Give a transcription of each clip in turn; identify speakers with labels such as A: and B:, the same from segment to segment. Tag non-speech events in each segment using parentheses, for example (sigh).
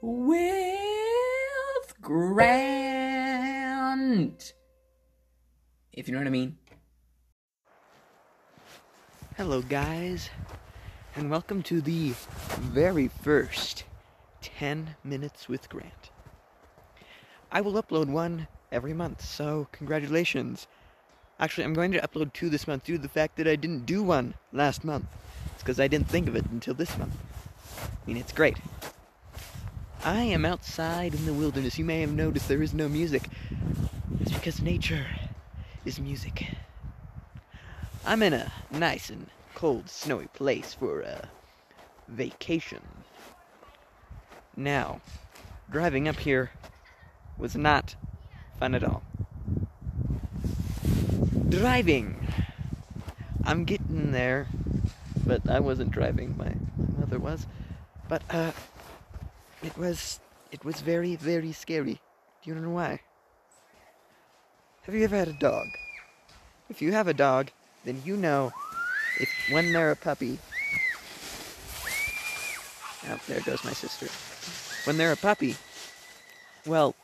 A: With Grant. If you know what I mean.
B: Hello, guys, and welcome to the very first 10 Minutes with Grant. I will upload one every month, so congratulations. Actually, I'm going to upload two this month due to the fact that I didn't do one last month. It's because I didn't think of it until this month. I mean, it's great. I am outside in the wilderness. You may have noticed there is no music. It's because nature is music. I'm in a nice and cold, snowy place for a vacation. Now, driving up here was not fun at all. Driving! I'm getting there, but I wasn't driving, my, mother was. But, uh, it was, it was very, very scary. Do you know why? Have you ever had a dog? If you have a dog, then you know if when they're a puppy. Oh, there goes my sister. When they're a puppy, well,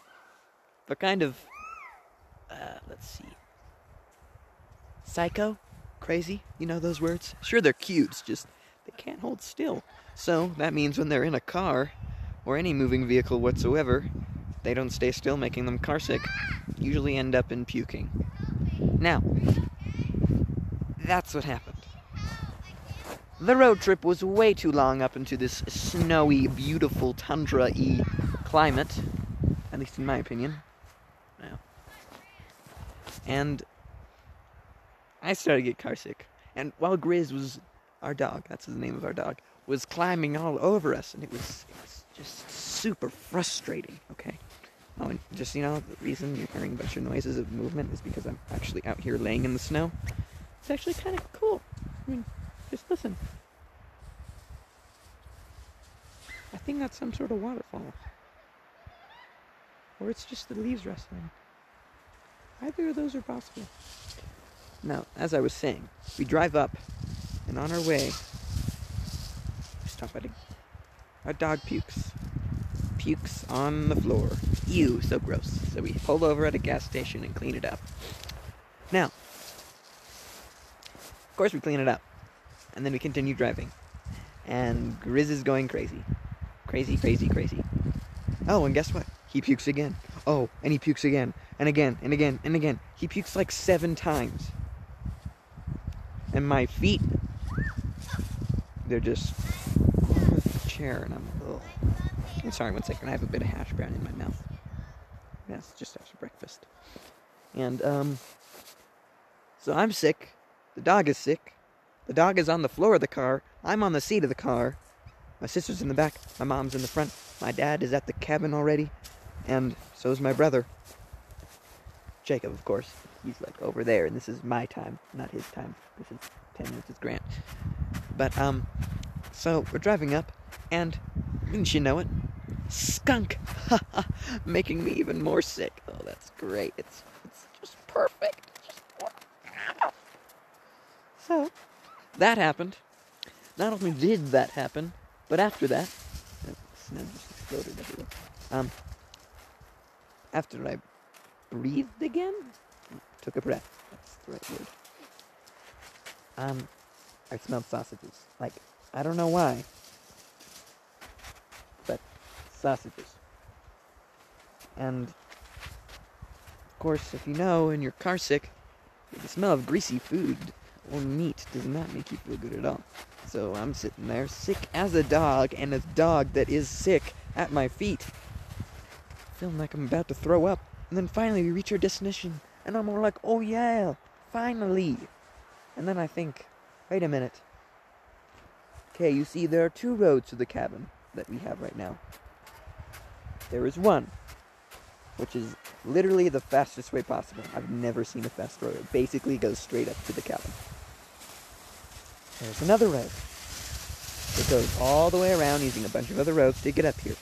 B: they're kind of, uh, let's see, psycho, crazy. You know those words? Sure, they're cute. Just they can't hold still. So that means when they're in a car or any moving vehicle whatsoever, they don't stay still, making them carsick. Usually end up in puking. Now, that's what happened. The road trip was way too long up into this snowy, beautiful tundra y climate, at least in my opinion. Now. And I started to get carsick. And while Grizz was our dog, that's the name of our dog, was climbing all over us, and it was, it was just super frustrating, okay? Oh, and just, you know, the reason you're hearing a bunch of noises of movement is because I'm actually out here laying in the snow. It's actually kind of cool. I mean, just listen. I think that's some sort of waterfall. Or it's just the leaves rustling. Either of those are possible. Now, as I was saying, we drive up, and on our way, stop buddy. Our dog pukes. Pukes on the floor. Ew, so gross. So we pull over at a gas station and clean it up. Now, of course, we clean it up. And then we continue driving. And Grizz is going crazy. Crazy, crazy, crazy. Oh, and guess what? He pukes again. Oh, and he pukes again. And again, and again, and again. He pukes like seven times. And my feet, they're just chair, and I'm, ugh. I'm sorry, one second. I have a bit of hash brown in my mouth. That's just after breakfast. And, um, so I'm sick. The dog is sick. The dog is on the floor of the car. I'm on the seat of the car. My sister's in the back. My mom's in the front. My dad is at the cabin already. And so is my brother. Jacob, of course. He's like over there, and this is my time, not his time. This is 10 minutes with Grant. But, um, so we're driving up, and didn't you know it? Skunk! (laughs) Making me even more sick. Oh, that's great. It's, it's just perfect. So, that happened. Not only did that happen, but after that. Um, after I breathed again, took a breath. That's the right word. Um, I smelled sausages. Like, I don't know why, but sausages. And, of course, if you know and you're car sick, the smell of greasy food or meat does not make you feel good at all. So I'm sitting there, sick as a dog, and a dog that is sick at my feet. Feeling like I'm about to throw up. And then finally we reach our destination, and I'm all like, oh yeah, finally. And then I think, wait a minute. Okay, you see, there are two roads to the cabin that we have right now. There is one, which is literally the fastest way possible. I've never seen a fast road. It basically goes straight up to the cabin. There's another road. It goes all the way around using a bunch of other roads to get up here.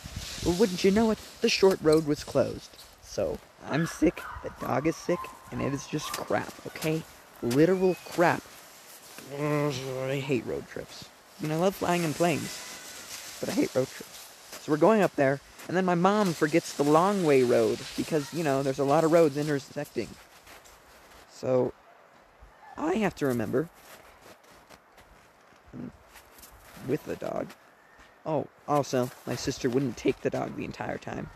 B: Well, wouldn't you know it, the short road was closed. So, I'm sick, the dog is sick, and it is just crap, okay? Literal crap. I hate road trips. I mean, I love flying in planes, but I hate road trips. So we're going up there, and then my mom forgets the long way road because, you know, there's a lot of roads intersecting. So I have to remember mm, with the dog. Oh, also, my sister wouldn't take the dog the entire time.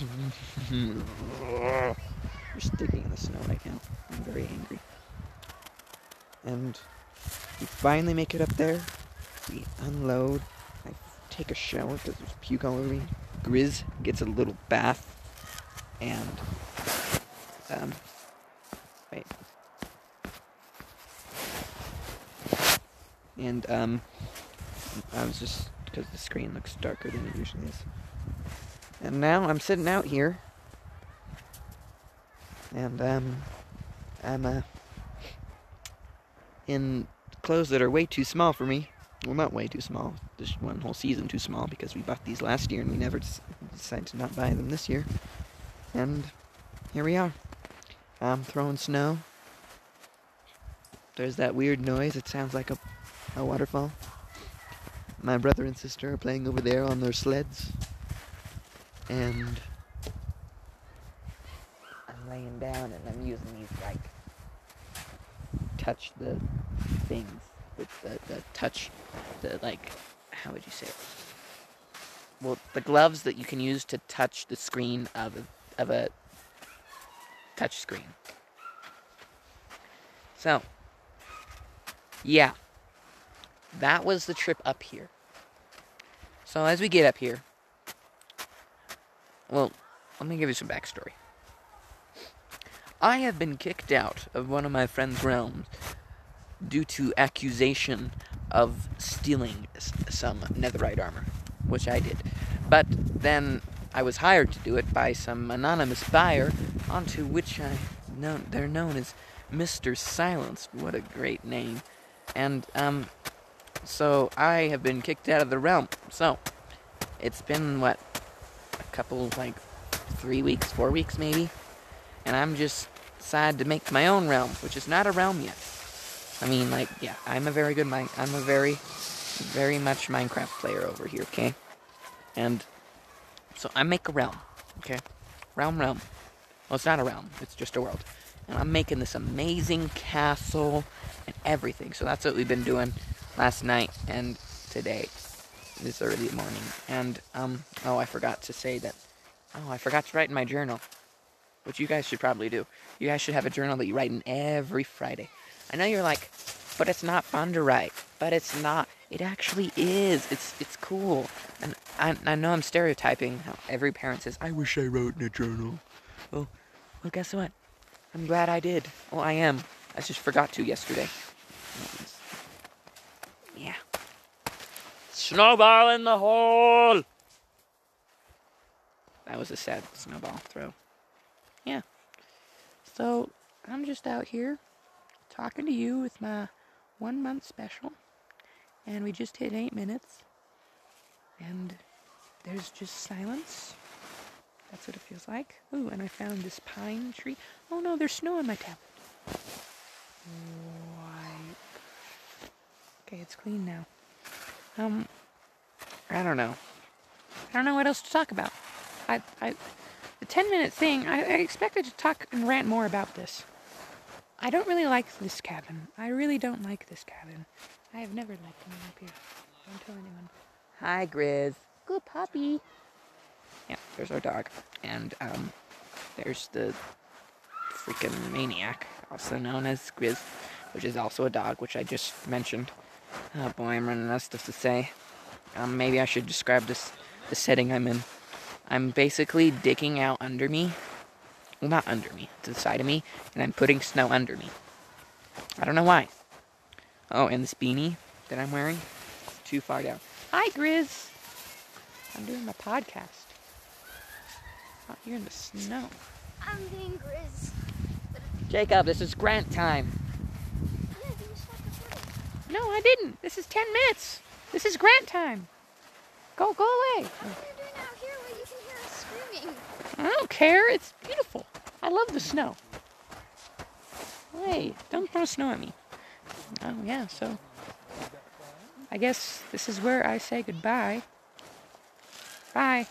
B: (laughs) We're sticking in the snow right now. I'm very angry. And we finally make it up there. We unload. I take a shower because there's puke all over me. Grizz gets a little bath. And, um, wait. And, um, I was just, because the screen looks darker than it usually is. And now I'm sitting out here. And, um, I'm, uh, in clothes that are way too small for me. Well, not way too small. Just one whole season too small because we bought these last year and we never decided to not buy them this year. And here we are. I'm throwing snow. There's that weird noise. It sounds like a, a waterfall. My brother and sister are playing over there on their sleds. And I'm laying down and I'm using these like touch the things with the, the touch the like how would you say it? Well the gloves that you can use to touch the screen of a, of a touch screen. So yeah. That was the trip up here. So as we get up here well let me give you some backstory I have been kicked out of one of my friend's realms due to accusation of stealing some netherite armor, which I did. But then I was hired to do it by some anonymous buyer, onto which I know they're known as Mr. Silence. What a great name. And um so I have been kicked out of the realm. So it's been what a couple like 3 weeks, 4 weeks maybe. And I'm just decided to make my own realm, which is not a realm yet. I mean, like, yeah, I'm a very good mine. I'm a very, very much Minecraft player over here, okay? And so I make a realm, okay? Realm, realm. Well, it's not a realm. It's just a world. And I'm making this amazing castle and everything. So that's what we've been doing last night and today, this early morning. And um, oh, I forgot to say that. Oh, I forgot to write in my journal which you guys should probably do. You guys should have a journal that you write in every Friday. I know you're like, but it's not fun to write. But it's not. It actually is. It's it's cool. And I, I know I'm stereotyping how every parent says, I wish I wrote in a journal. Well, well, guess what? I'm glad I did. Well, I am. I just forgot to yesterday. Yeah. Snowball in the hole! That was a sad snowball throw yeah. So I'm just out here talking to you with my one month special, and we just hit eight minutes, and there's just silence. That's what it feels like. Ooh, and I found this pine tree. Oh no, there's snow on my tablet. Wipe. Okay, it's clean now. Um, I don't know. I don't know what else to talk about. I, I, the 10 minute thing, I, I expected to talk and rant more about this. I don't really like this cabin. I really don't like this cabin. I have never liked coming up here. Don't tell anyone. Hi, Grizz. Good puppy. Yeah, there's our dog. And, um, there's the freaking maniac, also known as Grizz, which is also a dog, which I just mentioned. Oh boy, I'm running out of stuff to say. Um, maybe I should describe this, the setting I'm in. I'm basically digging out under me. Well, not under me, to the side of me, and I'm putting snow under me. I don't know why. Oh, and this beanie that I'm wearing, too far down. Hi, Grizz. I'm doing my podcast. Oh, out here in the snow.
C: I'm being Grizz.
B: Jacob, this is Grant time. No, I didn't. This is 10 minutes. This is Grant time. Go, go away. I don't care. It's beautiful. I love the snow. Hey, don't throw snow at me. Oh, yeah, so I guess this is where I say goodbye. Bye.